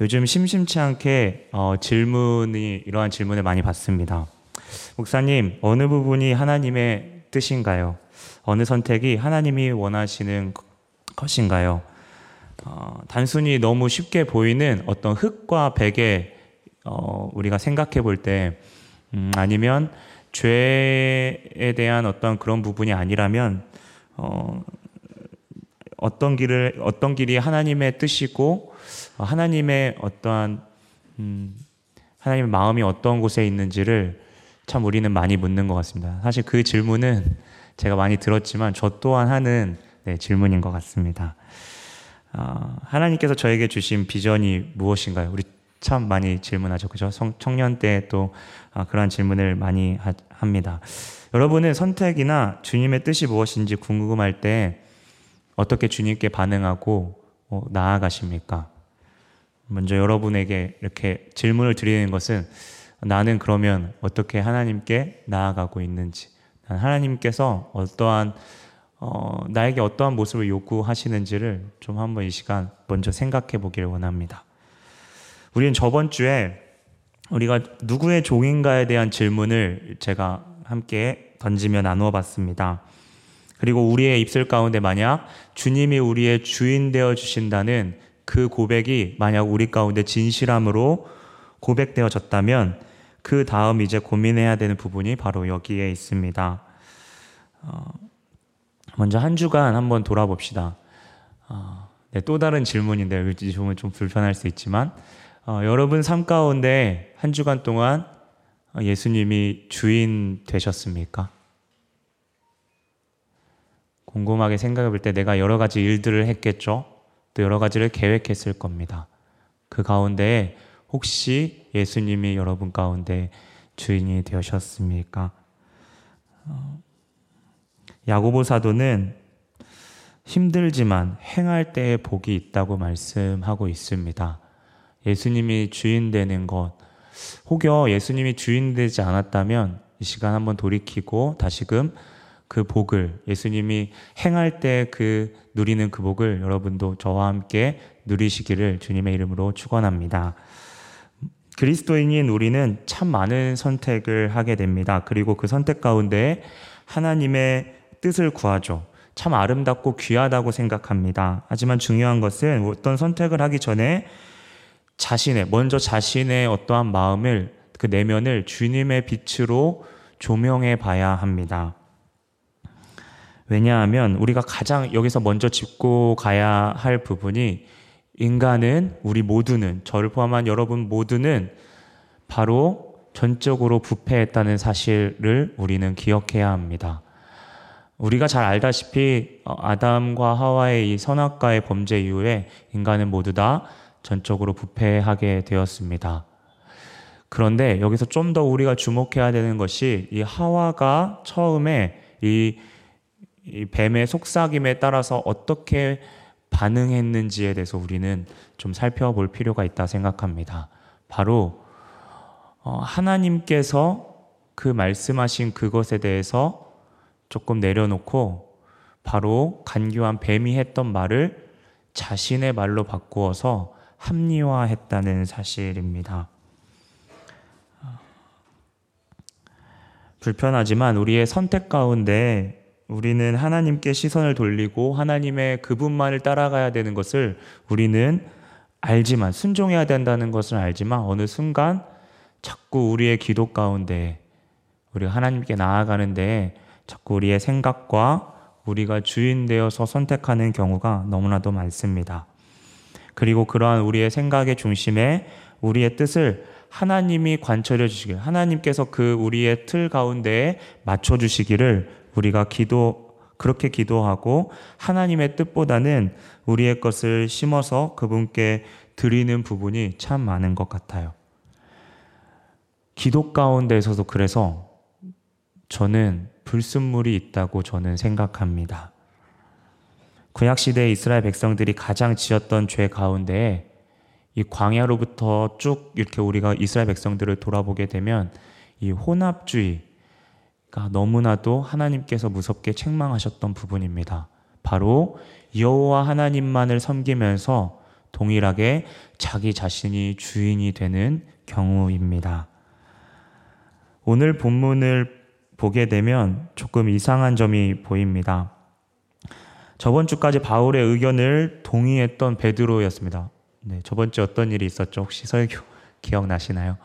요즘 심심치 않게 어, 질문이 이러한 질문을 많이 받습니다. 목사님, 어느 부분이 하나님의 뜻인가요? 어느 선택이 하나님이 원하시는 것인가요? 어, 단순히 너무 쉽게 보이는 어떤 흙과 백에 어, 우리가 생각해 볼 때, 음, 아니면 죄에 대한 어떤 그런 부분이 아니라면, 어, 어떤 길을, 어떤 길이 하나님의 뜻이고, 어, 하나님의 어떠한, 음, 하나님의 마음이 어떤 곳에 있는지를 참 우리는 많이 묻는 것 같습니다. 사실 그 질문은 제가 많이 들었지만 저 또한 하는 네, 질문인 것 같습니다. 어, 하나님께서 저에게 주신 비전이 무엇인가요? 우리 참 많이 질문하죠. 그죠? 성, 청년 때 또 아, 그러한 질문을 많이 하, 합니다. 여러분은 선택이나 주님의 뜻이 무엇인지 궁금할 때 어떻게 주님께 반응하고 어, 나아가십니까? 먼저 여러분에게 이렇게 질문을 드리는 것은 나는 그러면 어떻게 하나님께 나아가고 있는지, 하나님께서 어떠한 어, 나에게 어떠한 모습을 요구하시는지를 좀 한번 이 시간 먼저 생각해 보기를 원합니다. 우리는 저번 주에 우리가 누구의 종인가에 대한 질문을 제가 함께 던지며 나누어 봤습니다. 그리고 우리의 입술 가운데 만약 주님이 우리의 주인 되어 주신다는 그 고백이 만약 우리 가운데 진실함으로 고백되어졌다면 그 다음 이제 고민해야 되는 부분이 바로 여기에 있습니다. 어, 먼저 한 주간 한번 돌아봅시다. 어, 네, 또 다른 질문인데 이 질문 좀 불편할 수 있지만 어, 여러분 삶 가운데 한 주간 동안 예수님이 주인 되셨습니까? 곰곰하게 생각해 볼 때 내가 여러 가지 일들을 했겠죠? 또 여러 가지를 계획했을 겁니다. 그 가운데 혹시 예수님이 여러분 가운데 주인이 되셨습니까? 어, 야고보 사도는 힘들지만 행할 때에 복이 있다고 말씀하고 있습니다. 예수님이 주인 되는 것, 혹여 예수님이 주인 되지 않았다면 이 시간 한번 돌이키고 다시금 그 복을 예수님이 행할 때 그 누리는 그 복을 여러분도 저와 함께 누리시기를 주님의 이름으로 축원합니다. 그리스도인인 우리는 참 많은 선택을 하게 됩니다. 그리고 그 선택 가운데 하나님의 뜻을 구하죠. 참 아름답고 귀하다고 생각합니다. 하지만 중요한 것은 어떤 선택을 하기 전에 자신의, 먼저 자신의 어떠한 마음을, 그 내면을 주님의 빛으로 조명해 봐야 합니다. 왜냐하면 우리가 가장 여기서 먼저 짚고 가야 할 부분이 인간은, 우리 모두는, 저를 포함한 여러분 모두는 바로 전적으로 부패했다는 사실을 우리는 기억해야 합니다. 우리가 잘 알다시피 어, 아담과 하와의 이 선악과의 범죄 이후에 인간은 모두 다 전적으로 부패하게 되었습니다. 그런데 여기서 좀 더 우리가 주목해야 되는 것이 이 하와가 처음에 이, 이 뱀의 속삭임에 따라서 어떻게 반응했는지에 대해서 우리는 좀 살펴볼 필요가 있다 생각합니다. 바로 어, 하나님께서 그 말씀하신 그것에 대해서 조금 내려놓고 바로 간교한 뱀이 했던 말을 자신의 말로 바꾸어서 합리화했다는 사실입니다. 불편하지만 우리의 선택 가운데 우리는 하나님께 시선을 돌리고 하나님의 그분만을 따라가야 되는 것을 우리는 알지만 순종해야 된다는 것을 알지만 어느 순간 자꾸 우리의 기도 가운데 우리가 하나님께 나아가는데 자꾸 우리의 생각과 우리가 주인 되어서 선택하는 경우가 너무나도 많습니다. 그리고 그러한 우리의 생각의 중심에 우리의 뜻을 하나님이 관철해 주시길, 하나님께서 그 우리의 틀 가운데에 맞춰 주시기를 우리가 기도, 그렇게 기도하고 하나님의 뜻보다는 우리의 것을 심어서 그분께 드리는 부분이 참 많은 것 같아요. 기도 가운데에서도 그래서 저는 불순물이 있다고 저는 생각합니다. 구약시대 이스라엘 백성들이 가장 지었던 죄 가운데 이 광야로부터 쭉 이렇게 우리가 이스라엘 백성들을 돌아보게 되면 이 혼합주의가 너무나도 하나님께서 무섭게 책망하셨던 부분입니다. 바로 여호와 하나님만을 섬기면서 동일하게 자기 자신이 주인이 되는 경우입니다. 오늘 본문을 보게 되면 조금 이상한 점이 보입니다. 저번 주까지 바울의 의견을 동의했던 베드로였습니다. 네, 저번 주 어떤 일이 있었죠? 혹시 설교 기억나시나요?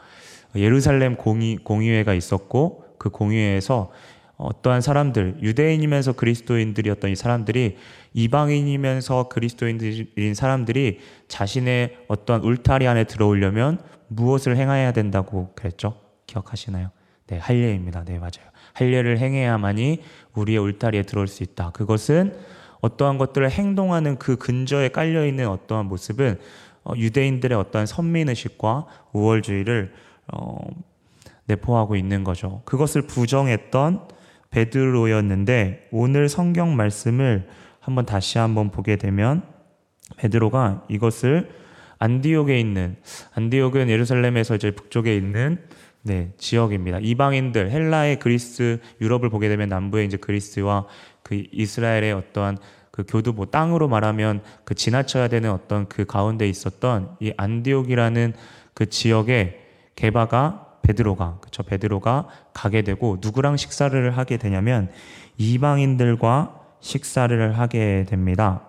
예루살렘 공의, 공의회가 있었고 그 공의회에서 어떠한 사람들, 유대인이면서 그리스도인들이었던 이 사람들이 이방인이면서 그리스도인들인 사람들이 자신의 어떠한 울타리 안에 들어오려면 무엇을 행해야 된다고 그랬죠? 기억하시나요? 네, 할례입니다. 네, 맞아요. 할례를 행해야만이 우리의 울타리에 들어올 수 있다. 그것은 어떠한 것들을 행동하는 그 근저에 깔려 있는 어떠한 모습은 어, 유대인들의 어떠한 선민의식과 우월주의를 어, 내포하고 있는 거죠. 그것을 부정했던 베드로였는데 오늘 성경 말씀을 한번 다시 한번 보게 되면 베드로가 이것을 안디옥에 있는 안디옥은 예루살렘에서 이제 북쪽에 있는 네, 지역입니다. 이방인들, 헬라의 그리스, 유럽을 보게 되면 남부에 이제 그리스와 그 이스라엘의 어떠한 그 교두 뭐 땅으로 말하면 그 지나쳐야 되는 어떤 그 가운데 있었던 이 안디옥이라는 그 지역에 게바가 베드로가 그쵸 베드로가 가게 되고 누구랑 식사를 하게 되냐면 이방인들과 식사를 하게 됩니다.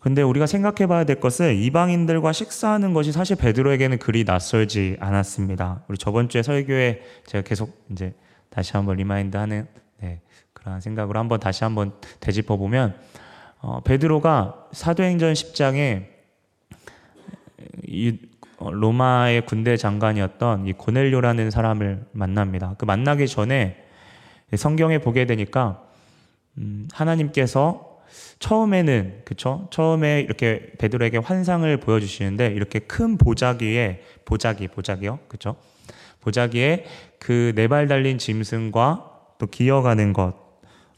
근데 우리가 생각해 봐야 될 것은 이방인들과 식사하는 것이 사실 베드로에게는 그리 낯설지 않았습니다. 우리 저번 주에 설교에 제가 계속 이제 다시 한번 remind 하는 네, 그런 생각으로 한번 다시 한번 되짚어 보면 어, 베드로가 사도행전 10장에 이 어, 로마의 군대 장관이었던 이 고넬료라는 사람을 만납니다. 그 만나기 전에 성경에 보게 되니까 음, 하나님께서 처음에는 그쵸? 처음에 이렇게 베드로에게 환상을 보여주시는데 이렇게 큰 보자기에 보자기 보자기요, 그쵸? 보자기에 그 네 발 달린 짐승과 또 기어가는 것,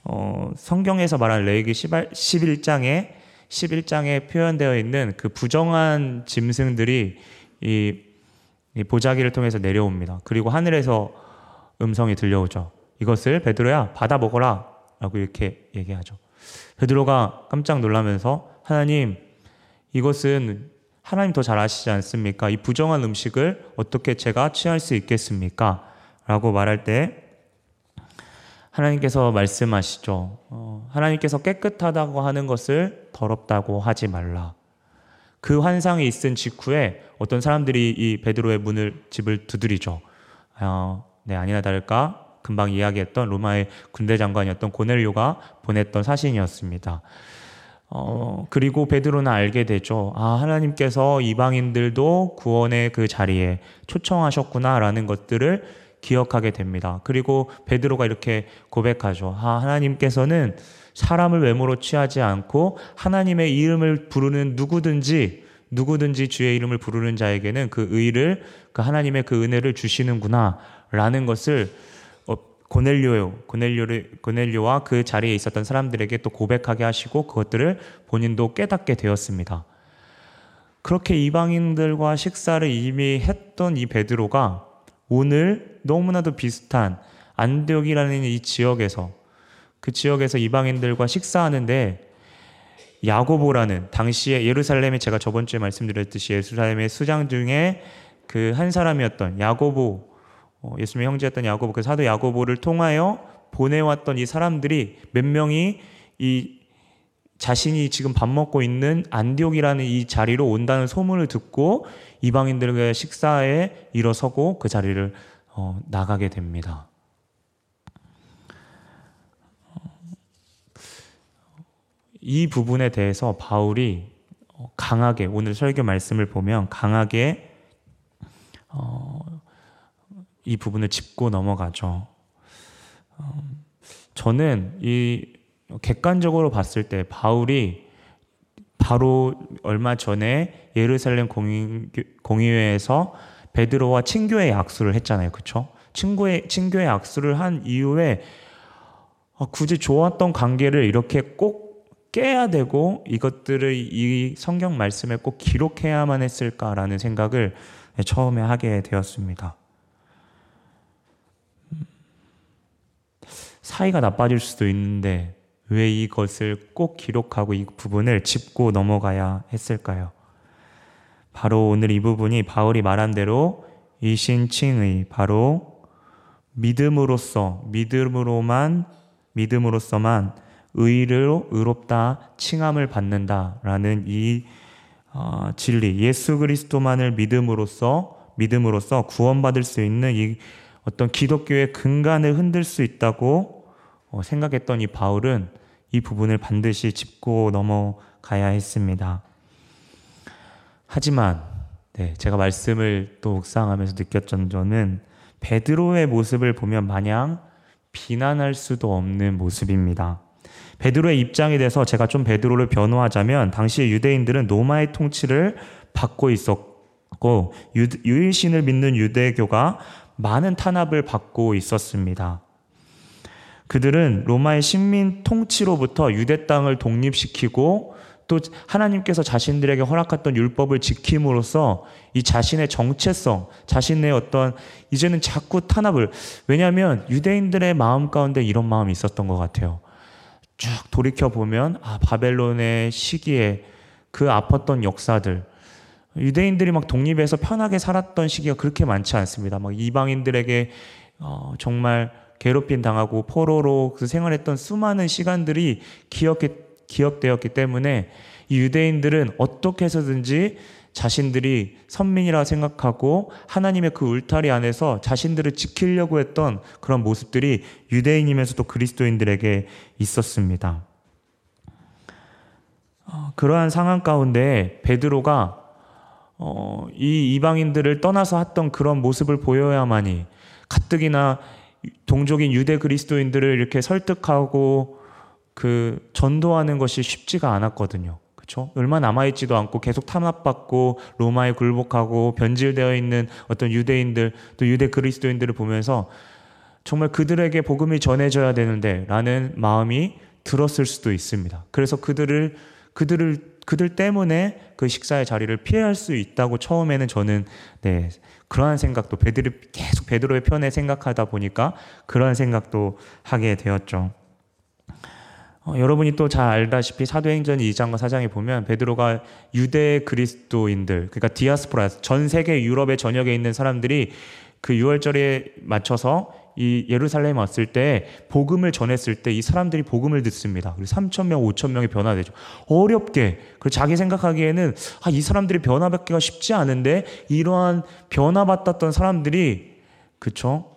어, 성경에서 말하는 레이기 11장에 11장에 표현되어 있는 그 부정한 짐승들이 이, 이 보자기를 통해서 내려옵니다. 그리고 하늘에서 음성이 들려오죠. 이것을 베드로야 받아 먹어라 라고 이렇게 얘기하죠. 베드로가 깜짝 놀라면서 하나님 이것은 하나님 더 잘 아시지 않습니까? 이 부정한 음식을 어떻게 제가 취할 수 있겠습니까? 라고 말할 때 하나님께서 말씀하시죠. 어, 하나님께서 깨끗하다고 하는 것을 더럽다고 하지 말라. 그 환상이 있은 직후에 어떤 사람들이 이 베드로의 문을 집을 두드리죠. 어, 네 아니나 다를까 금방 이야기했던 로마의 군대 장관이었던 고넬료가 보냈던 사신이었습니다. 어, 그리고 베드로는 알게 되죠. 아, 하나님께서 이방인들도 구원의 그 자리에 초청하셨구나라는 것들을 기억하게 됩니다. 그리고 베드로가 이렇게 고백하죠. 아, 하나님께서는 사람을 외모로 취하지 않고 하나님의 이름을 부르는 누구든지 누구든지 주의 이름을 부르는 자에게는 그 의를 그 하나님의 그 은혜를 주시는구나라는 것을 고넬료요, 고넬료를, 고넬료와 그 자리에 있었던 사람들에게 또 고백하게 하시고 그것들을 본인도 깨닫게 되었습니다. 그렇게 이방인들과 식사를 이미 했던 이 베드로가 오늘 너무나도 비슷한 안디옥이라는 이 지역에서 그 지역에서 이방인들과 식사하는데 야고보라는 당시에 예루살렘에 제가 저번 주에 말씀드렸듯이 예루살렘의 수장 중에 그 한 사람이었던 야고보 어, 예수님의 형제였던 야고보, 그 사도 야고보를 통하여 보내왔던 이 사람들이 몇 명이 이 자신이 지금 밥 먹고 있는 안디옥이라는 이 자리로 온다는 소문을 듣고 이방인들의 식사에 일어서고 그 자리를 어, 나가게 됩니다. 이 부분에 대해서 바울이 강하게 오늘 설교 말씀을 보면 강하게 어, 이 부분을 짚고 넘어가죠. 어, 저는 이 객관적으로 봤을 때 바울이 바로 얼마 전에 예루살렘 공의, 공의회에서 베드로와 친교의 약수를 했잖아요. 그쵸? 친구의, 친교의 약수를 한 이후에 어, 굳이 좋았던 관계를 이렇게 꼭 깨야 되고 이것들을 이 성경 말씀에 꼭 기록해야만 했을까라는 생각을 처음에 하게 되었습니다. 사이가 나빠질 수도 있는데 왜 이것을 꼭 기록하고 이 부분을 짚고 넘어가야 했을까요? 바로 오늘 이 부분이 바울이 말한 대로 이신칭의 바로 믿음으로써 믿음으로만 믿음으로서만 의로 의롭다 칭함을 받는다라는 이 어, 진리 예수 그리스도만을 믿음으로써 믿음으로써 구원받을 수 있는 이 어떤 기독교의 근간을 흔들 수 있다고 어, 생각했던 이 바울은 이 부분을 반드시 짚고 넘어가야 했습니다. 하지만 네, 제가 말씀을 또 묵상하면서 느꼈던 점은 베드로의 모습을 보면 마냥 비난할 수도 없는 모습입니다. 베드로의 입장에 대해서 제가 좀 베드로를 변호하자면 당시 유대인들은 로마의 통치를 받고 있었고 유일신을 믿는 유대교가 많은 탄압을 받고 있었습니다. 그들은 로마의 식민 통치로부터 유대 땅을 독립시키고 또 하나님께서 자신들에게 허락했던 율법을 지킴으로써 이 자신의 정체성, 자신의 어떤 이제는 자꾸 탄압을 왜냐하면 유대인들의 마음 가운데 이런 마음이 있었던 것 같아요. 쭉 돌이켜 보면 아 바벨론의 시기에 그 아팠던 역사들 유대인들이 막 독립해서 편하게 살았던 시기가 그렇게 많지 않습니다. 막 이방인들에게 어, 정말 괴롭힘 당하고 포로로 그 생활했던 수많은 시간들이 기억해 기억되었기 때문에 이 유대인들은 어떻게 해서든지 자신들이 선민이라 생각하고 하나님의 그 울타리 안에서 자신들을 지키려고 했던 그런 모습들이 유대인이면서도 그리스도인들에게 있었습니다. 어, 그러한 상황 가운데 베드로가 어, 이 이방인들을 떠나서 했던 그런 모습을 보여야만이 가뜩이나 동족인 유대 그리스도인들을 이렇게 설득하고 그 전도하는 것이 쉽지가 않았거든요. 그렇죠? 얼마 남아있지도 않고 계속 탄압받고 로마에 굴복하고 변질되어 있는 어떤 유대인들 또 유대 그리스도인들을 보면서 정말 그들에게 복음이 전해져야 되는데 라는 마음이 들었을 수도 있습니다. 그래서 그들을 그들을 그들 때문에 그 식사의 자리를 피할 수 있다고 처음에는 저는 네 그러한 생각도 베드로 계속 베드로의 편에 생각하다 보니까 그러한 생각도 하게 되었죠. 어, 여러분이 또 잘 알다시피 사도행전 2장과 4장에 보면 베드로가 유대 그리스도인들 그러니까 디아스포라 전 세계 유럽의 전역에 있는 사람들이 그 유월절에 맞춰서 이 예루살렘에 왔을 때 복음을 전했을 때 이 사람들이 복음을 듣습니다. 그리고 3천 명, 5천 명이 변화되죠. 어렵게 그리고 자기 생각하기에는 아, 이 사람들이 변화받기가 쉽지 않은데 이러한 변화받았던 사람들이 그쵸?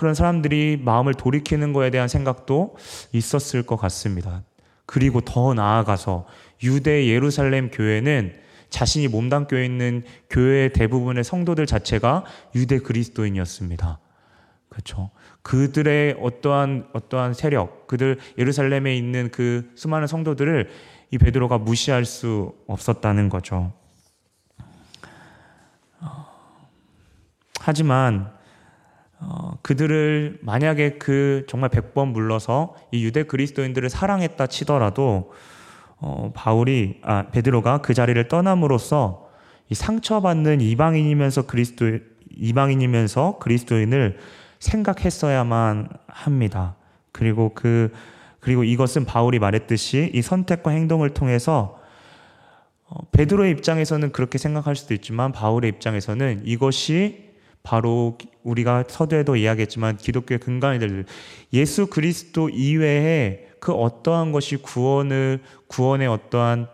그런 사람들이 마음을 돌이키는 거에 대한 생각도 있었을 것 같습니다. 그리고 더 나아가서 유대 예루살렘 교회는 자신이 몸담고 있는 교회 대부분의 성도들 자체가 유대 그리스도인이었습니다. 그렇죠. 그들의 어떠한 어떠한 세력, 그들 예루살렘에 있는 그 수많은 성도들을 이 베드로가 무시할 수 없었다는 거죠. 어, 하지만 어, 그들을 만약에 그 정말 100번 물러서 이 유대 그리스도인들을 사랑했다 치더라도 어, 바울이 아 베드로가 그 자리를 떠남으로써 이 상처받는 이방인이면서 그리스도 이방인이면서 그리스도인을 생각했어야만 합니다. 그리고 그 그리고 이것은 바울이 말했듯이 이 선택과 행동을 통해서 어, 베드로의 입장에서는 그렇게 생각할 수도 있지만 바울의 입장에서는 이것이 바로 우리가 서두에도 이야기했지만 기독교의 근간이 될 예수 그리스도 이외에 그 어떠한 것이 구원을 구원의 어떠한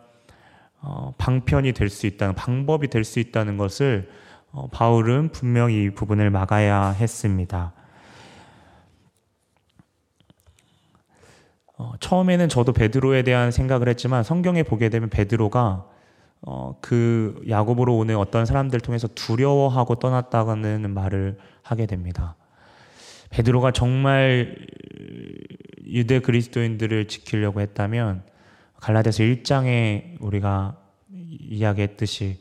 어, 방편이 될 수 있다는 방법이 될 수 있다는 것을 어, 바울은 분명히 이 부분을 막아야 했습니다. 어, 처음에는 저도 베드로에 대한 생각을 했지만 성경에 보게 되면 베드로가 어, 그 야곱으로 오는 어떤 사람들 통해서 두려워하고 떠났다는 말을 하게 됩니다. 베드로가 정말 유대 그리스도인들을 지키려고 했다면 갈라디아서 1장에 우리가 이야기했듯이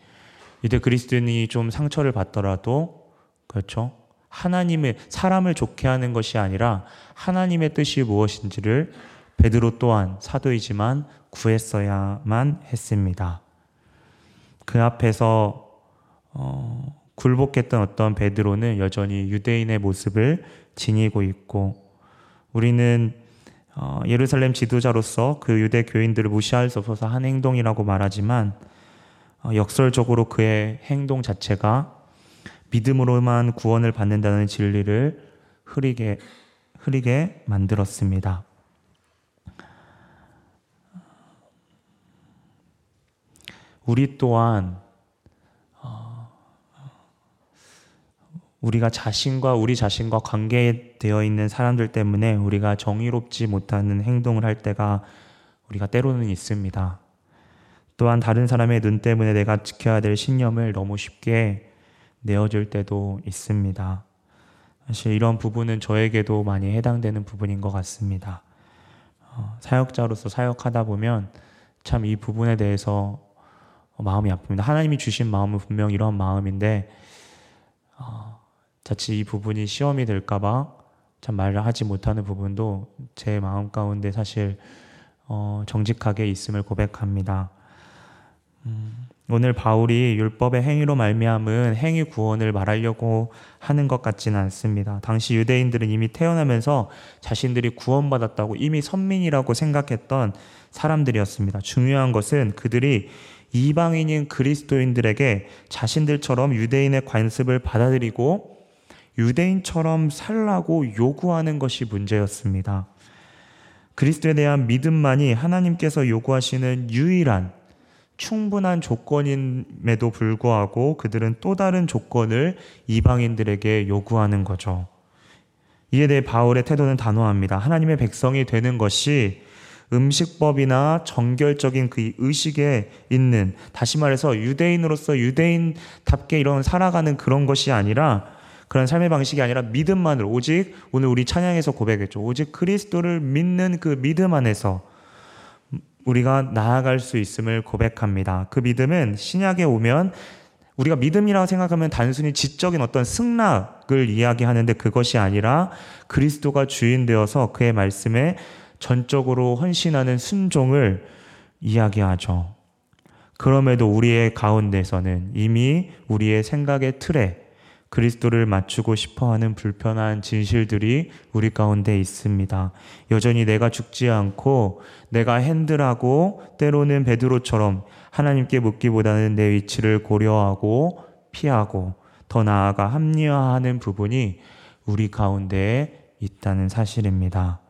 유대 그리스도인이 좀 상처를 받더라도 그렇죠? 하나님의 사람을 좋게 하는 것이 아니라 하나님의 뜻이 무엇인지를 베드로 또한 사도이지만 구했어야만 했습니다. 그 앞에서 어, 굴복했던 어떤 베드로는 여전히 유대인의 모습을 지니고 있고 우리는 어, 예루살렘 지도자로서 그 유대 교인들을 무시할 수 없어서 한 행동이라고 말하지만 어, 역설적으로 그의 행동 자체가 믿음으로만 구원을 받는다는 진리를 흐리게 흐리게 만들었습니다. 우리 또한 어, 우리가 자신과 우리 자신과 관계되어 있는 사람들 때문에 우리가 정의롭지 못하는 행동을 할 때가 우리가 때로는 있습니다. 또한 다른 사람의 눈 때문에 내가 지켜야 될 신념을 너무 쉽게 내어줄 때도 있습니다. 사실 이런 부분은 저에게도 많이 해당되는 부분인 것 같습니다. 어, 사역자로서 사역하다 보면 참 이 부분에 대해서 마음이 아픕니다. 하나님이 주신 마음은 분명 이런 마음인데 어, 자칫 이 부분이 시험이 될까봐 참 말을 하지 못하는 부분도 제 마음 가운데 사실 어, 정직하게 있음을 고백합니다. 음, 오늘 바울이 율법의 행위로 말미암은 행위 구원을 말하려고 하는 것 같지는 않습니다. 당시 유대인들은 이미 태어나면서 자신들이 구원받았다고 이미 선민이라고 생각했던 사람들이었습니다. 중요한 것은 그들이 이방인인 그리스도인들에게 자신들처럼 유대인의 관습을 받아들이고 유대인처럼 살라고 요구하는 것이 문제였습니다. 그리스도에 대한 믿음만이 하나님께서 요구하시는 유일한 충분한 조건임에도 불구하고 그들은 또 다른 조건을 이방인들에게 요구하는 거죠. 이에 대해 바울의 태도는 단호합니다. 하나님의 백성이 되는 것이 음식법이나 정결적인 그 의식에 있는 다시 말해서 유대인으로서 유대인답게 이런 살아가는 그런 것이 아니라 그런 삶의 방식이 아니라 믿음만으로 오직 오늘 우리 찬양에서 고백했죠. 오직 그리스도를 믿는 그 믿음 안에서 우리가 나아갈 수 있음을 고백합니다. 그 믿음은 신약에 오면 우리가 믿음이라고 생각하면 단순히 지적인 어떤 승낙을 이야기하는데 그것이 아니라 그리스도가 주인 되어서 그의 말씀에 전적으로 헌신하는 순종을 이야기하죠. 그럼에도 우리의 가운데서는 이미 우리의 생각의 틀에 그리스도를 맞추고 싶어 하는 불편한 진실들이 우리 가운데 있습니다. 여전히 내가 죽지 않고 내가 핸들하고 때로는 베드로처럼 하나님께 묻기보다는 내 위치를 고려하고 피하고 더 나아가 합리화하는 부분이 우리 가운데 있다는 사실입니다.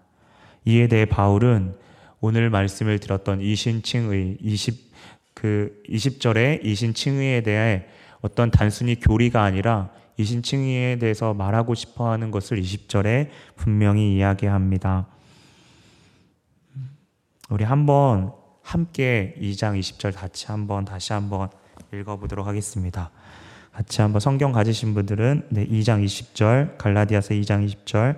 이에 대해 바울은 오늘 말씀을 들었던 이신칭의 20, 그 20절의 이신칭의에 대해 어떤 단순히 교리가 아니라 이신칭의에 대해서 말하고 싶어 하는 것을 20절에 분명히 이야기합니다. 우리 한번 함께 2장 20절 같이 한번 다시 한번 읽어보도록 하겠습니다. 같이 한번 성경 가지신 분들은 네, 2장 20절, 갈라디아서 2장 20절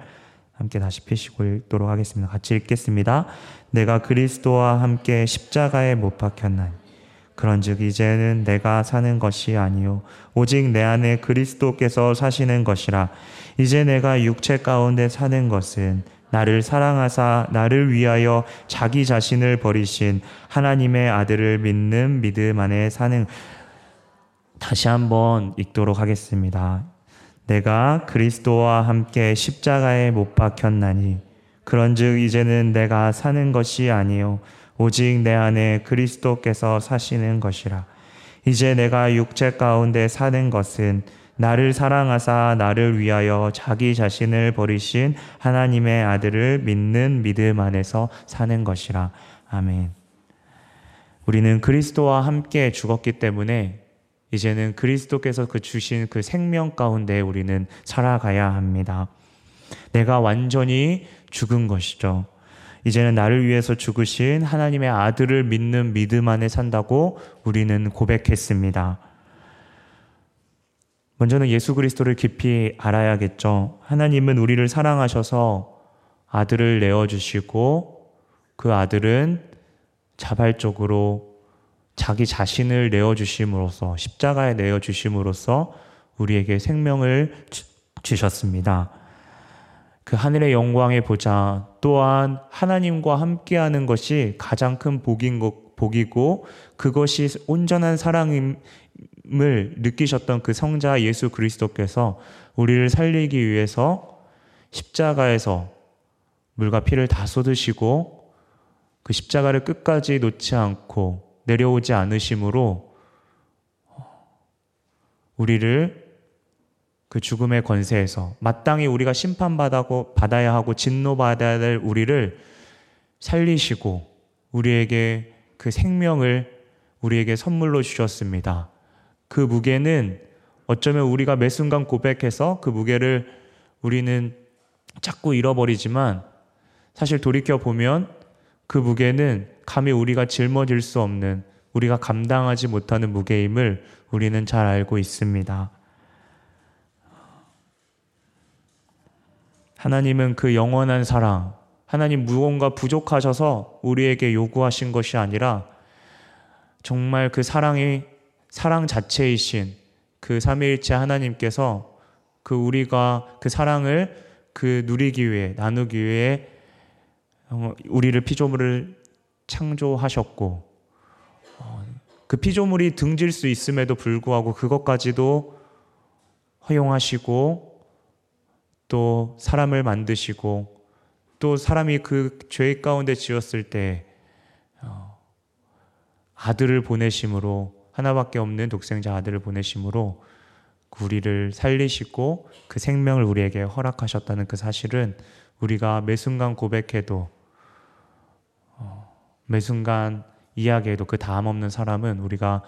함께 다시 펴시고 읽도록 하겠습니다. 같이 읽겠습니다. 내가 그리스도와 함께 십자가에 못 박혔나니 그런즉 이제는 내가 사는 것이 아니요 오직 내 안에 그리스도께서 사시는 것이라 이제 내가 육체 가운데 사는 것은 나를 사랑하사 나를 위하여 자기 자신을 버리신 하나님의 아들을 믿는 믿음 안에 사는 다시 한번 읽도록 하겠습니다. 내가 그리스도와 함께 십자가에 못 박혔나니 그런즉 이제는 내가 사는 것이 아니요 오직 내 안에 그리스도께서 사시는 것이라. 이제 내가 육체 가운데 사는 것은 나를 사랑하사 나를 위하여 자기 자신을 버리신 하나님의 아들을 믿는 믿음 안에서 사는 것이라. 아멘. 우리는 그리스도와 함께 죽었기 때문에 이제는 그리스도께서 그 주신 그 생명 가운데 우리는 살아가야 합니다. 내가 완전히 죽은 것이죠. 이제는 나를 위해서 죽으신 하나님의 아들을 믿는 믿음 안에 산다고 우리는 고백했습니다. 먼저는 예수 그리스도를 깊이 알아야겠죠. 하나님은 우리를 사랑하셔서 아들을 내어주시고 그 아들은 자발적으로 자기 자신을 내어 주심으로써 십자가에 내어 주심으로써 우리에게 생명을 주셨습니다. 그 하늘의 영광의 보좌 또한 하나님과 함께하는 것이 가장 큰 복인 것, 복이고 그것이 온전한 사랑임을 느끼셨던 그 성자 예수 그리스도께서 우리를 살리기 위해서 십자가에서 물과 피를 다 쏟으시고 그 십자가를 끝까지 놓지 않고 내려오지 않으심으로 우리를 그 죽음의 권세에서 마땅히 우리가 심판받아야 하고 진노받아야 될 우리를 살리시고 우리에게 그 생명을 우리에게 선물로 주셨습니다. 그 무게는 어쩌면 우리가 매 순간 고백해서 그 무게를 우리는 자꾸 잃어버리지만 사실 돌이켜 보면 그 무게는 감히 우리가 짊어질 수 없는 우리가 감당하지 못하는 무게임을 우리는 잘 알고 있습니다. 하나님은 그 영원한 사랑, 하나님 무언가 부족하셔서 우리에게 요구하신 것이 아니라 정말 그 사랑이 사랑 자체이신 그 삼위일체 하나님께서 그 우리가 그 사랑을 그 누리기 위해 나누기 위해 어, 우리를 피조물을 창조하셨고 어, 그 피조물이 등질 수 있음에도 불구하고 그것까지도 허용하시고 또 사람을 만드시고 또 사람이 그 죄 가운데 지었을 때 어, 아들을 보내심으로 하나밖에 없는 독생자 아들을 보내심으로 우리를 살리시고 그 생명을 우리에게 허락하셨다는 그 사실은 우리가 매 순간 고백해도 어, 매 순간 이야기해도 그 다음 없는 사람은 우리가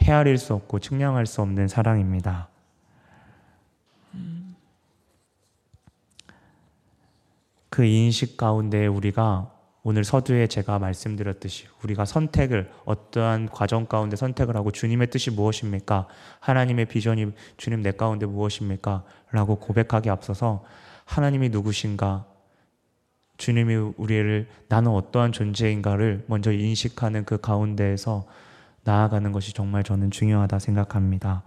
헤아릴 수 없고 측량할 수 없는 사랑입니다. 그 인식 가운데 우리가 오늘 서두에 제가 말씀드렸듯이 우리가 선택을 어떠한 과정 가운데 선택을 하고 주님의 뜻이 무엇입니까? 하나님의 비전이 주님 내 가운데 무엇입니까? 라고 고백하기 앞서서 하나님이 누구신가? 주님이 우리를 나는 어떠한 존재인가를 먼저 인식하는 그 가운데에서 나아가는 것이 정말 저는 중요하다 생각합니다.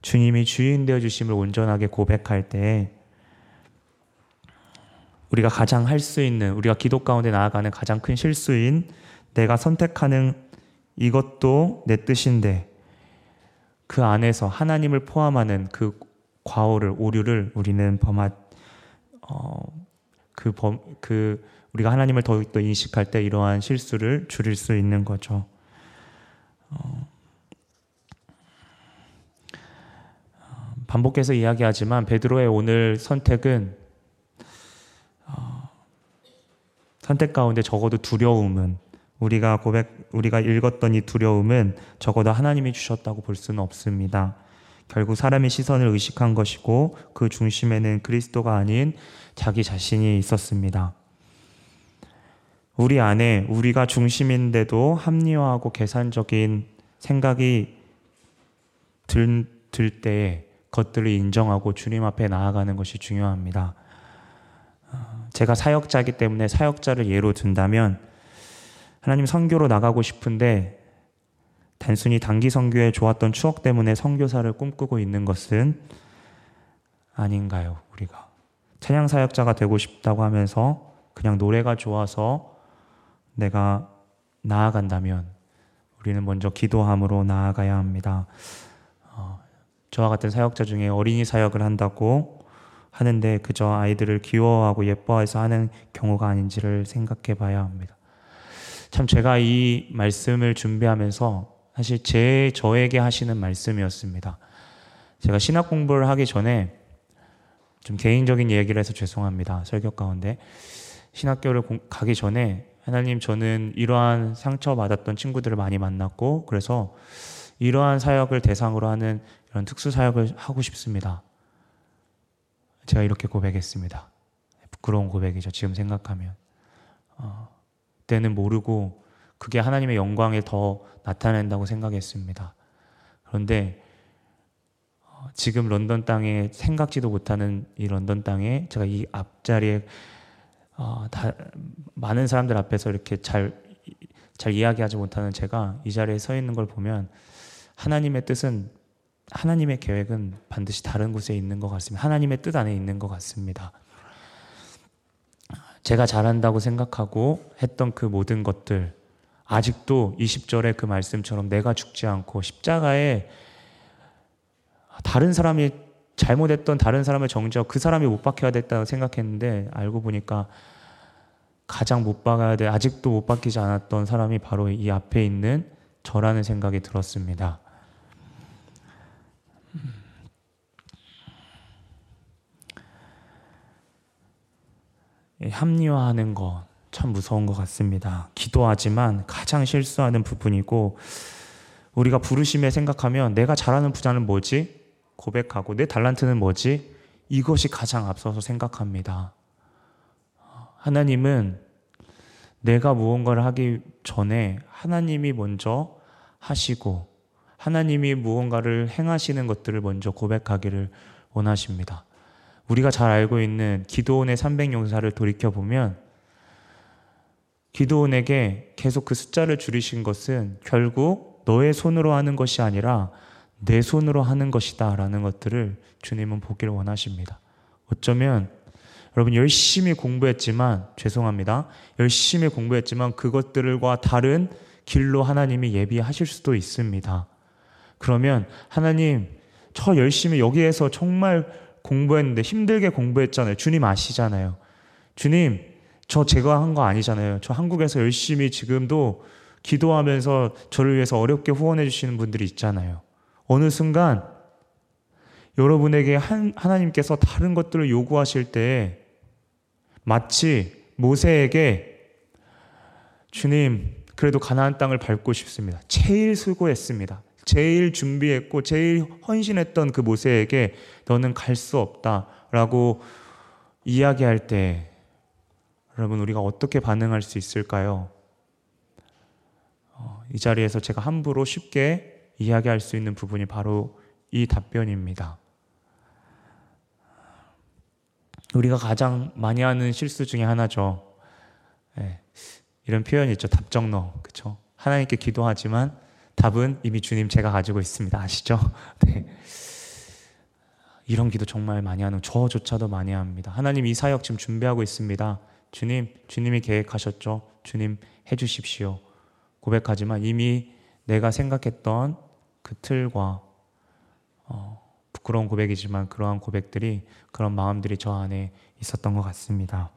주님이 주인 되어 주심을 온전하게 고백할 때 우리가 가장 할 수 있는 우리가 기도 가운데 나아가는 가장 큰 실수인 내가 선택하는 이것도 내 뜻인데 그 안에서 하나님을 포함하는 그 과오를 오류를 우리는 범하 어 그 범 그 우리가 하나님을 더욱더 인식할 때 이러한 실수를 줄일 수 있는 거죠. 어, 반복해서 이야기하지만 베드로의 오늘 선택은 선택 가운데 적어도 두려움은 우리가 고백 우리가 읽었던 이 두려움은 적어도 하나님이 주셨다고 볼 수는 없습니다. 결국 사람의 시선을 의식한 것이고 그 중심에는 그리스도가 아닌 자기 자신이 있었습니다. 우리 안에 우리가 중심인데도 합리화하고 계산적인 생각이 들, 들 때에 것들을 인정하고 주님 앞에 나아가는 것이 중요합니다. 제가 사역자이기 때문에 사역자를 예로 든다면 하나님 선교로 나가고 싶은데 단순히 단기 선교에 좋았던 추억 때문에 선교사를 꿈꾸고 있는 것은 아닌가요, 우리가? 찬양 사역자가 되고 싶다고 하면서 그냥 노래가 좋아서 내가 나아간다면 우리는 먼저 기도함으로 나아가야 합니다. 어, 저와 같은 사역자 중에 어린이 사역을 한다고 하는데 그저 아이들을 귀여워하고 예뻐해서 하는 경우가 아닌지를 생각해 봐야 합니다. 참 제가 이 말씀을 준비하면서 사실 제 저에게 하시는 말씀이었습니다. 제가 신학 공부를 하기 전에 좀 개인적인 얘기를 해서 죄송합니다. 설교 가운데 신학교를 가기 전에 하나님 저는 이러한 상처받았던 친구들을 많이 만났고 그래서 이러한 사역을 대상으로 하는 이런 특수 사역을 하고 싶습니다. 제가 이렇게 고백했습니다. 부끄러운 고백이죠. 지금 생각하면. 어, 때는 모르고 그게 하나님의 영광에 더 나타낸다고 생각했습니다. 그런데 어, 지금 런던 땅에 생각지도 못하는 이 런던 땅에 제가 이 앞자리에 어, 다, 많은 사람들 앞에서 이렇게 잘, 잘 이야기하지 못하는 제가 이 자리에 서 있는 걸 보면 하나님의 뜻은 하나님의 계획은 반드시 다른 곳에 있는 것 같습니다. 하나님의 뜻 안에 있는 것 같습니다. 제가 잘한다고 생각하고 했던 그 모든 것들, 아직도 20절의 그 말씀처럼 내가 죽지 않고 십자가에 다른 사람이 잘못했던 다른 사람의 정죄와 그 사람이 못 박혀야 됐다고 생각했는데 알고 보니까 가장 못 박아야 돼 아직도 못 바뀌지 않았던 사람이 바로 이 앞에 있는 저라는 생각이 들었습니다. 합리화하는 것 참 무서운 것 같습니다. 기도하지만 가장 실수하는 부분이고 우리가 부르심에 생각하면 내가 잘하는 분야는 뭐지? 고백하고 내 달란트는 뭐지? 이것이 가장 앞서서 생각합니다. 하나님은 내가 무언가를 하기 전에 하나님이 먼저 하시고 하나님이 무언가를 행하시는 것들을 먼저 고백하기를 원하십니다. 우리가 잘 알고 있는 기도원의 300용사를 돌이켜보면 기도원에게 계속 그 숫자를 줄이신 것은 결국 너의 손으로 하는 것이 아니라 내 손으로 하는 것이다 라는 것들을 주님은 보기를 원하십니다. 어쩌면 여러분 열심히 공부했지만 죄송합니다. 열심히 공부했지만 그것들과 다른 길로 하나님이 예비하실 수도 있습니다. 그러면 하나님 저 열심히 여기에서 정말 공부했는데 힘들게 공부했잖아요. 주님 아시잖아요. 주님, 저 제가 한 거 아니잖아요. 저 한국에서 열심히 지금도 기도하면서 저를 위해서 어렵게 후원해 주시는 분들이 있잖아요. 어느 순간 여러분에게 한, 하나님께서 다른 것들을 요구하실 때 마치 모세에게 주님, 그래도 가나안 땅을 밟고 싶습니다. 제일 수고했습니다. 제일 준비했고 제일 헌신했던 그 모세에게 너는 갈 수 없다라고 이야기할 때 여러분 우리가 어떻게 반응할 수 있을까요? 어, 이 자리에서 제가 함부로 쉽게 이야기할 수 있는 부분이 바로 이 답변입니다. 우리가 가장 많이 하는 실수 중에 하나죠. 네, 이런 표현이 있죠. 답정너. 그렇죠? 하나님께 기도하지만 답은 이미 주님 제가 가지고 있습니다. 아시죠? 네. 이런 기도 정말 많이 하는 저조차도 많이 합니다. 하나님 이 사역 지금 준비하고 있습니다. 주님, 주님이 계획하셨죠. 주님 해 주십시오. 고백하지만 이미 내가 생각했던 그 틀과 어, 부끄러운 고백이지만 그러한 고백들이 그런 마음들이 저 안에 있었던 것 같습니다.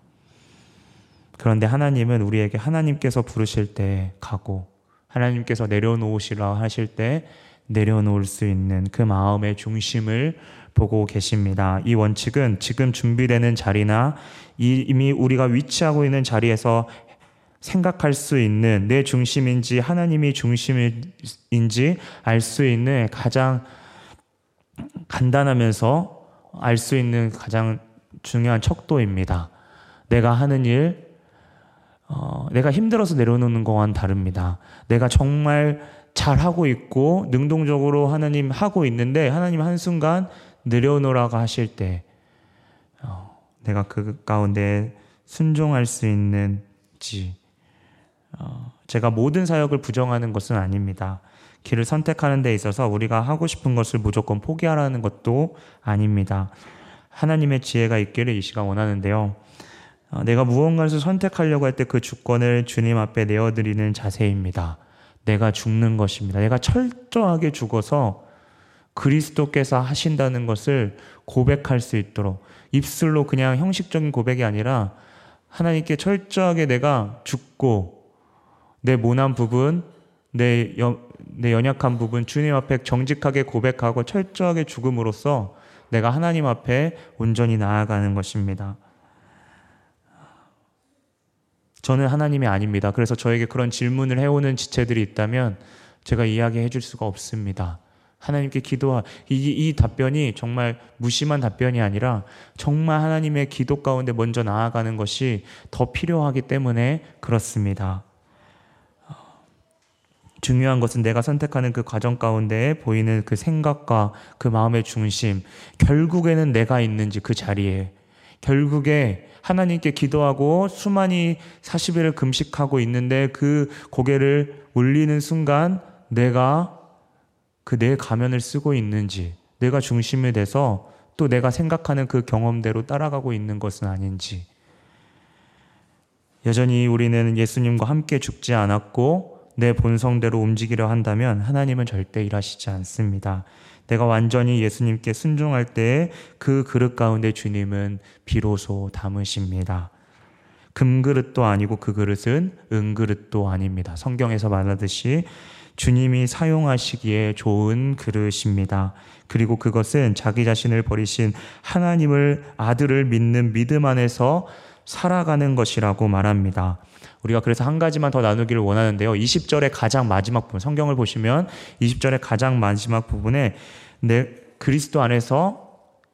그런데 하나님은 우리에게 하나님께서 부르실 때 가고 하나님께서 내려놓으시라 하실 때 내려놓을 수 있는 그 마음의 중심을 보고 계십니다. 이 원칙은 지금 준비되는 자리나 이미 우리가 위치하고 있는 자리에서 생각할 수 있는 내 중심인지 하나님이 중심인지 알 수 있는 가장 간단하면서 알 수 있는 가장 중요한 척도입니다. 내가 하는 일, 어, 내가 힘들어서 내려놓는 거와는 다릅니다. 내가 정말 잘 하고 있고 능동적으로 하나님 하고 있는데 하나님 한 순간 내려놓으라고 하실 때 어, 내가 그 가운데 순종할 수 있는지 어, 제가 모든 사역을 부정하는 것은 아닙니다. 길을 선택하는 데 있어서 우리가 하고 싶은 것을 무조건 포기하라는 것도 아닙니다. 하나님의 지혜가 있기를 이 시간 원하는데요. 어, 내가 무언가를 선택하려고 할 때 그 주권을 주님 앞에 내어드리는 자세입니다. 내가 죽는 것입니다. 내가 철저하게 죽어서 그리스도께서 하신다는 것을 고백할 수 있도록 입술로 그냥 형식적인 고백이 아니라 하나님께 철저하게 내가 죽고 내 모난 부분, 내, 여, 내 연약한 부분 주님 앞에 정직하게 고백하고 철저하게 죽음으로써 내가 하나님 앞에 온전히 나아가는 것입니다. 저는 하나님이 아닙니다. 그래서 저에게 그런 질문을 해오는 지체들이 있다면 제가 이야기해 줄 수가 없습니다. 하나님께 기도하, 이, 이 답변이 정말 무심한 답변이 아니라 정말 하나님의 기도 가운데 먼저 나아가는 것이 더 필요하기 때문에 그렇습니다. 중요한 것은 내가 선택하는 그 과정 가운데 보이는 그 생각과 그 마음의 중심, 결국에는 내가 있는지 그 자리에, 결국에 하나님께 기도하고 수많이 40일을 금식하고 있는데 그 고개를 올리는 순간 내가 그 내 가면을 쓰고 있는지, 내가 중심이 돼서 또 내가 생각하는 그 경험대로 따라가고 있는 것은 아닌지, 여전히 우리는 예수님과 함께 죽지 않았고 내 본성대로 움직이려 한다면 하나님은 절대 일하시지 않습니다. 내가 완전히 예수님께 순종할 때그 그릇 가운데 주님은 비로소 담으십니다. 금그릇도 아니고 그 그릇은 은그릇도 아닙니다. 성경에서 말하듯이 주님이 사용하시기에 좋은 그릇입니다. 그리고 그것은 자기 자신을 버리신 하나님을 아들을 믿는 믿음 안에서 살아가는 것이라고 말합니다. 우리가 그래서 한 가지만 더 나누기를 원하는데요. 20절의 가장 마지막 부분, 성경을 보시면 20절의 가장 마지막 부분에 내 그리스도 안에서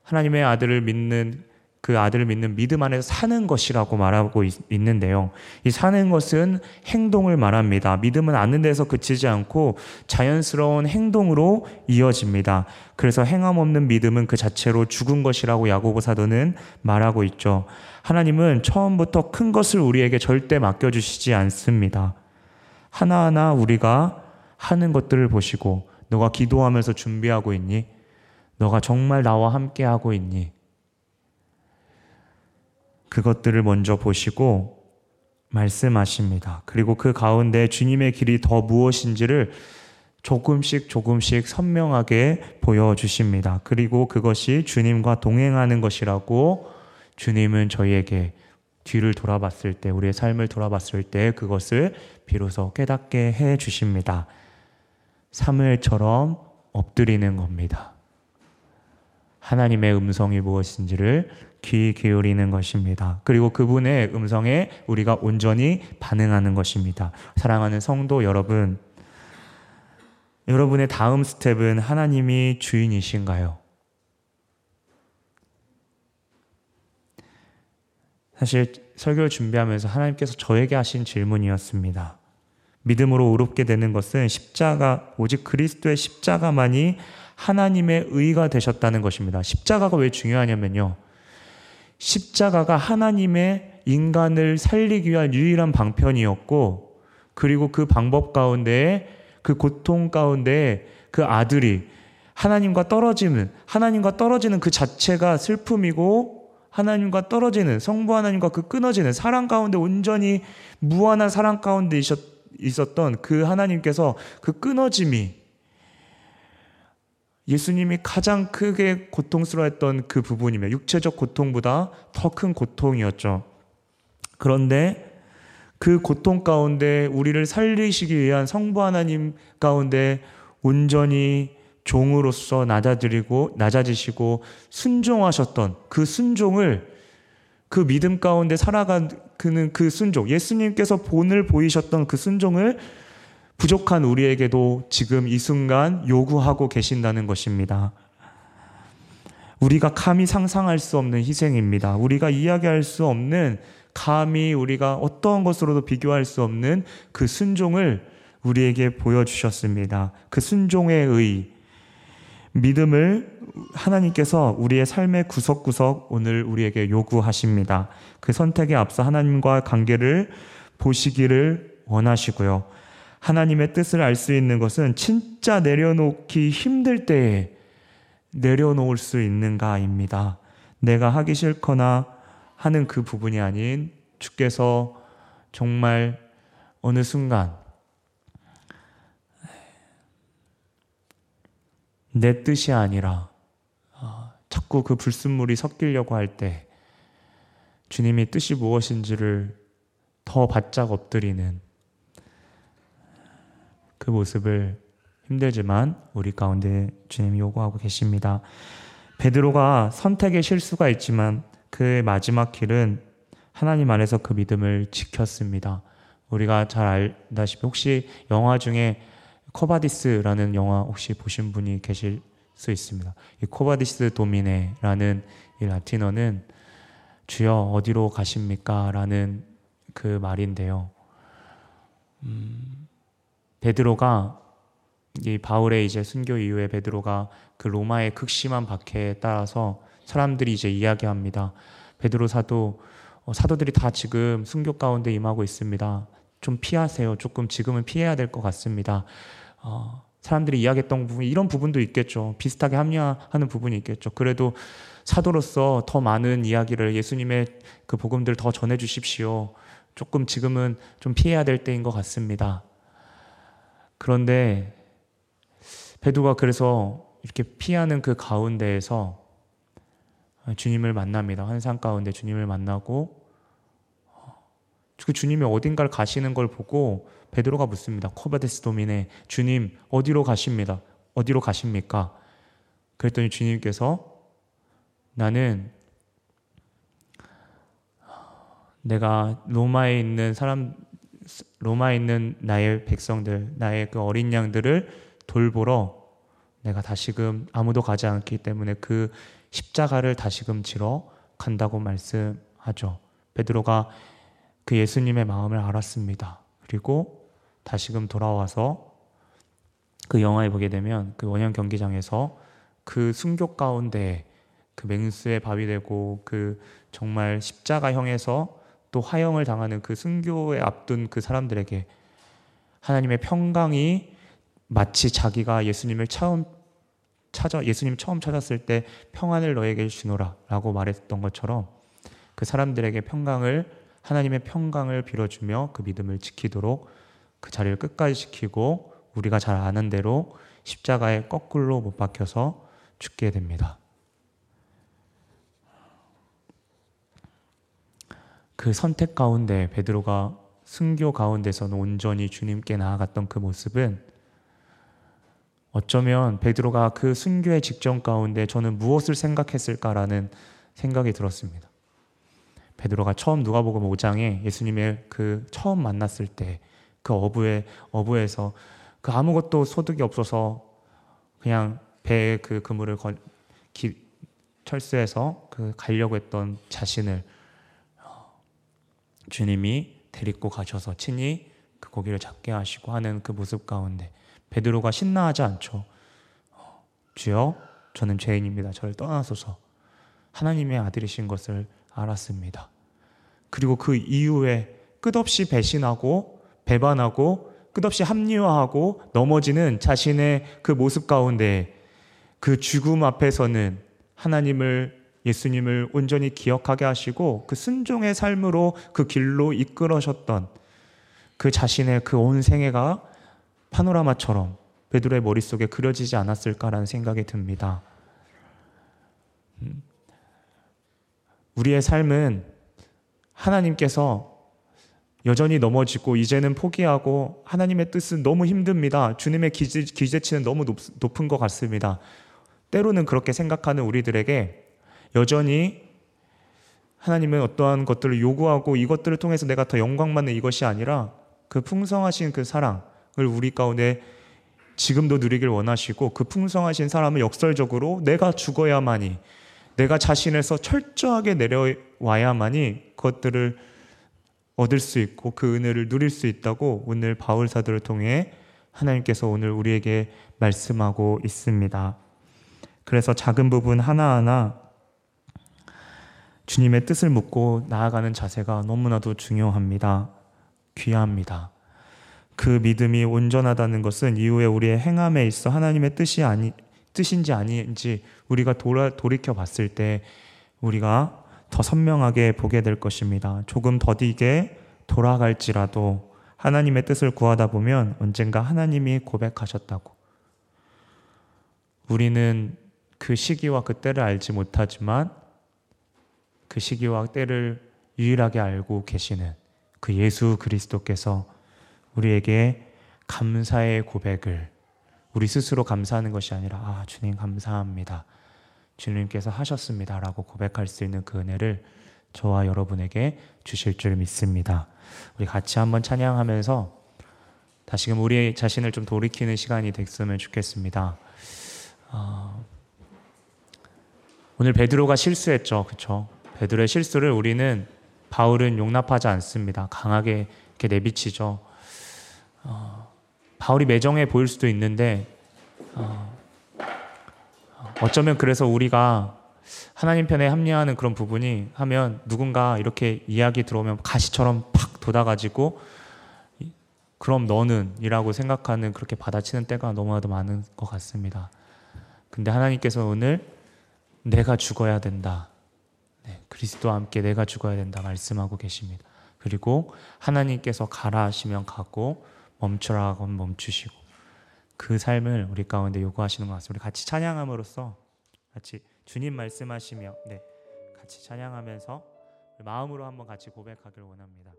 하나님의 아들을 믿는 그 아들을 믿는 믿음 안에서 사는 것이라고 말하고 있, 는데요 이 사는 것은 행동을 말합니다. 믿음은 않는 데서 그치지 않고 자연스러운 행동으로 이어집니다. 그래서 행함 없는 믿음은 그 자체로 죽은 것이라고 야고보 사도는 말하고 있죠. 하나님은 처음부터 큰 것을 우리에게 절대 맡겨주시지 않습니다. 하나하나 우리가 하는 것들을 보시고 너가 기도하면서 준비하고 있니? 너가 정말 나와 함께 하고 있니? 그것들을 먼저 보시고 말씀하십니다. 그리고 그 가운데 주님의 길이 더 무엇인지를 조금씩 조금씩 선명하게 보여주십니다. 그리고 그것이 주님과 동행하는 것이라고 주님은 저희에게 뒤를 돌아봤을 때, 우리의 삶을 돌아봤을 때 그것을 비로소 깨닫게 해 주십니다. 사무엘처럼 엎드리는 겁니다. 하나님의 음성이 무엇인지를 귀 기울이는 것입니다. 그리고 그분의 음성에 우리가 온전히 반응하는 것입니다. 사랑하는 성도 여러분, 여러분의 다음 스텝은 하나님이 주인이신가요? 사실 설교를 준비하면서 하나님께서 저에게 하신 질문이었습니다. 믿음으로 의롭게 되는 것은 십자가, 오직 그리스도의 십자가만이 하나님의 의가 되셨다는 것입니다. 십자가가 왜 중요하냐면요. 십자가가 하나님의 인간을 살리기 위한 유일한 방편이었고, 그리고 그 방법 가운데, 그 고통 가운데 그 아들이 하나님과 떨어지는, 하나님과 떨어지는 그 자체가 슬픔이고, 하나님과 떨어지는, 성부 하나님과 그 끊어지는 사랑 가운데 온전히 무한한 사랑 가운데 있었던 그 하나님께서 그 끊어짐이 예수님이 가장 크게 고통스러워했던 그 부분이며 육체적 고통보다 더 큰 고통이었죠. 그런데 그 고통 가운데 우리를 살리시기 위한 성부 하나님 가운데 온전히 종으로서 낮아드리고 낮아지시고 순종하셨던 그 순종을 그 믿음 가운데 살아가는 그 순종 예수님께서 본을 보이셨던 그 순종을 부족한 우리에게도 지금 이 순간 요구하고 계신다는 것입니다. 우리가 감히 상상할 수 없는 희생입니다. 우리가 이야기할 수 없는 감히 우리가 어떠한 것으로도 비교할 수 없는 그 순종을 우리에게 보여주셨습니다. 그 순종의 의, 믿음을 하나님께서 우리의 삶의 구석구석 오늘 우리에게 요구하십니다. 그 선택에 앞서 하나님과 관계를 보시기를 원하시고요. 하나님의 뜻을 알 수 있는 것은 진짜 내려놓기 힘들 때에 내려놓을 수 있는가입니다. 내가 하기 싫거나 하는 그 부분이 아닌 주께서 정말 어느 순간 내 뜻이 아니라 어, 자꾸 그 불순물이 섞이려고 할 때 주님이 뜻이 무엇인지를 더 바짝 엎드리는 그 모습을 힘들지만 우리 가운데 주님이 요구하고 계십니다. 베드로가 선택의 실수가 있지만 그의 마지막 길은 하나님 안에서 그 믿음을 지켰습니다. 우리가 잘 알다시피 혹시 영화 중에 Quo Vadis라는 영화 혹시 보신 분이 계실 수 있습니다. 이 Quo Vadis Domine라는 이 라틴어는 주여 어디로 가십니까? 라는 그 말인데요. 음, 베드로가 이 바울의 이제 순교 이후에 베드로가 그 로마의 극심한 박해에 따라서 사람들이 이제 이야기합니다. 베드로 사도 어, 사도들이 다 지금 순교 가운데 임하고 있습니다. 좀 피하세요. 조금 지금은 피해야 될 것 같습니다. 어, 사람들이 이야기했던 부분 이런 부분도 있겠죠. 비슷하게 합리화하는 부분이 있겠죠. 그래도 사도로서 더 많은 이야기를 예수님의 그 복음들 더 전해 주십시오. 조금 지금은 좀 피해야 될 때인 것 같습니다. 그런데 베드가 그래서 이렇게 피하는 그 가운데에서 주님을 만납니다. 환상 가운데 주님을 만나고 그 주님이 어딘가를 가시는 걸 보고 베드로가 묻습니다. 코바데스 도미네 주님 어디로 가십니다. 어디로 가십니까? 그랬더니 주님께서 나는 내가 로마에 있는 사람 로마에 있는 나의 백성들, 나의 그 어린 양들을 돌보러 내가 다시금 아무도 가지 않기 때문에 그 십자가를 다시금 지러 간다고 말씀하죠. 베드로가 그 예수님의 마음을 알았습니다. 그리고 다시금 돌아와서 그 영화에 보게 되면 그 원형 경기장에서 그 순교 가운데 그 맹수의 밥이 되고 그 정말 십자가형에서 또 화형을 당하는 그 순교에 앞둔 그 사람들에게 하나님의 평강이 마치 자기가 예수님을 처음 찾아 예수님 처음 찾았을 때 평안을 너에게 주노라라고 말했던 것처럼 그 사람들에게 평강을 하나님의 평강을 빌어주며 그 믿음을 지키도록 그 자리를 끝까지 지키고 우리가 잘 아는 대로 십자가에 거꾸로 못 박혀서 죽게 됩니다. 그 선택 가운데 베드로가 순교 가운데서는 온전히 주님께 나아갔던 그 모습은 어쩌면 베드로가 그 순교의 직전 가운데 저는 무엇을 생각했을까라는 생각이 들었습니다. 베드로가 처음 누가복음 5장에 예수님의 그 처음 만났을 때 그 어부의 어부에서 그 아무것도 소득이 없어서 그냥 배에 그 그물을 걸, 기, 철수해서 그 가려고 했던 자신을 주님이 데리고 가셔서 친히 그 고기를 잡게 하시고 하는 그 모습 가운데 베드로가 신나하지 않죠. 어, 주여, 저는 죄인입니다. 저를 떠나소서. 하나님의 아들이신 것을 알았습니다. 그리고 그 이후에 끝없이 배신하고 배반하고 끝없이 합리화하고 넘어지는 자신의 그 모습 가운데 그 죽음 앞에서는 하나님을 예수님을 온전히 기억하게 하시고 그 순종의 삶으로 그 길로 이끌어셨던 그 자신의 그 온 생애가 파노라마처럼 베드로의 머릿속에 그려지지 않았을까라는 생각이 듭니다. 음. 우리의 삶은 하나님께서 여전히 넘어지고 이제는 포기하고 하나님의 뜻은 너무 힘듭니다. 주님의 기재, 기재치는 너무 높, 높은 것 같습니다. 때로는 그렇게 생각하는 우리들에게 여전히 하나님은 어떠한 것들을 요구하고 이것들을 통해서 내가 더 영광 받는 이것이 아니라 그 풍성하신 그 사랑을 우리 가운데 지금도 누리길 원하시고 그 풍성하신 사람을 역설적으로 내가 죽어야만이 내가 자신에서 철저하게 내려와야만이 그것들을 얻을 수 있고 그 은혜를 누릴 수 있다고 오늘 바울 사도를 통해 하나님께서 오늘 우리에게 말씀하고 있습니다. 그래서 작은 부분 하나하나 주님의 뜻을 묻고 나아가는 자세가 너무나도 중요합니다. 귀합니다. 그 믿음이 온전하다는 것은 이후에 우리의 행함에 있어 하나님의 뜻이 아니 뜻인지 아닌지 우리가 돌아, 돌이켜 봤을 때 우리가 더 선명하게 보게 될 것입니다. 조금 더디게 돌아갈지라도 하나님의 뜻을 구하다 보면 언젠가 하나님이 고백하셨다고. 우리는 그 시기와 그 때를 알지 못하지만 그 시기와 때를 유일하게 알고 계시는 그 예수 그리스도께서 우리에게 감사의 고백을 우리 스스로 감사하는 것이 아니라 아 주님 감사합니다. 주님께서 하셨습니다라고 고백할 수 있는 그 은혜를 저와 여러분에게 주실 줄 믿습니다. 우리 같이 한번 찬양하면서 다시금 우리 자신을 좀 돌이키는 시간이 됐으면 좋겠습니다. 어, 오늘 베드로가 실수했죠, 그렇죠? 베드로의 실수를 우리는 바울은 용납하지 않습니다. 강하게 이렇게 내비치죠. 어, 바울이 매정해 보일 수도 있는데 어, 어쩌면 그래서 우리가 하나님 편에 합리화하는 그런 부분이 하면 누군가 이렇게 이야기 들어오면 가시처럼 팍 돋아가지고 그럼 너는 이라고 생각하는 그렇게 받아치는 때가 너무나도 많은 것 같습니다. 근데 하나님께서 오늘 내가 죽어야 된다. 네, 그리스도와 함께 내가 죽어야 된다 말씀하고 계십니다. 그리고 하나님께서 가라 하시면 가고 멈추라 하면 멈추시고 그 삶을 우리 가운데 요구하시는 것 같습니다. 우리 같이 찬양함으로써 같이 주님 말씀하시며 네, 같이 찬양하면서 마음으로 한번 같이 고백하길 원합니다.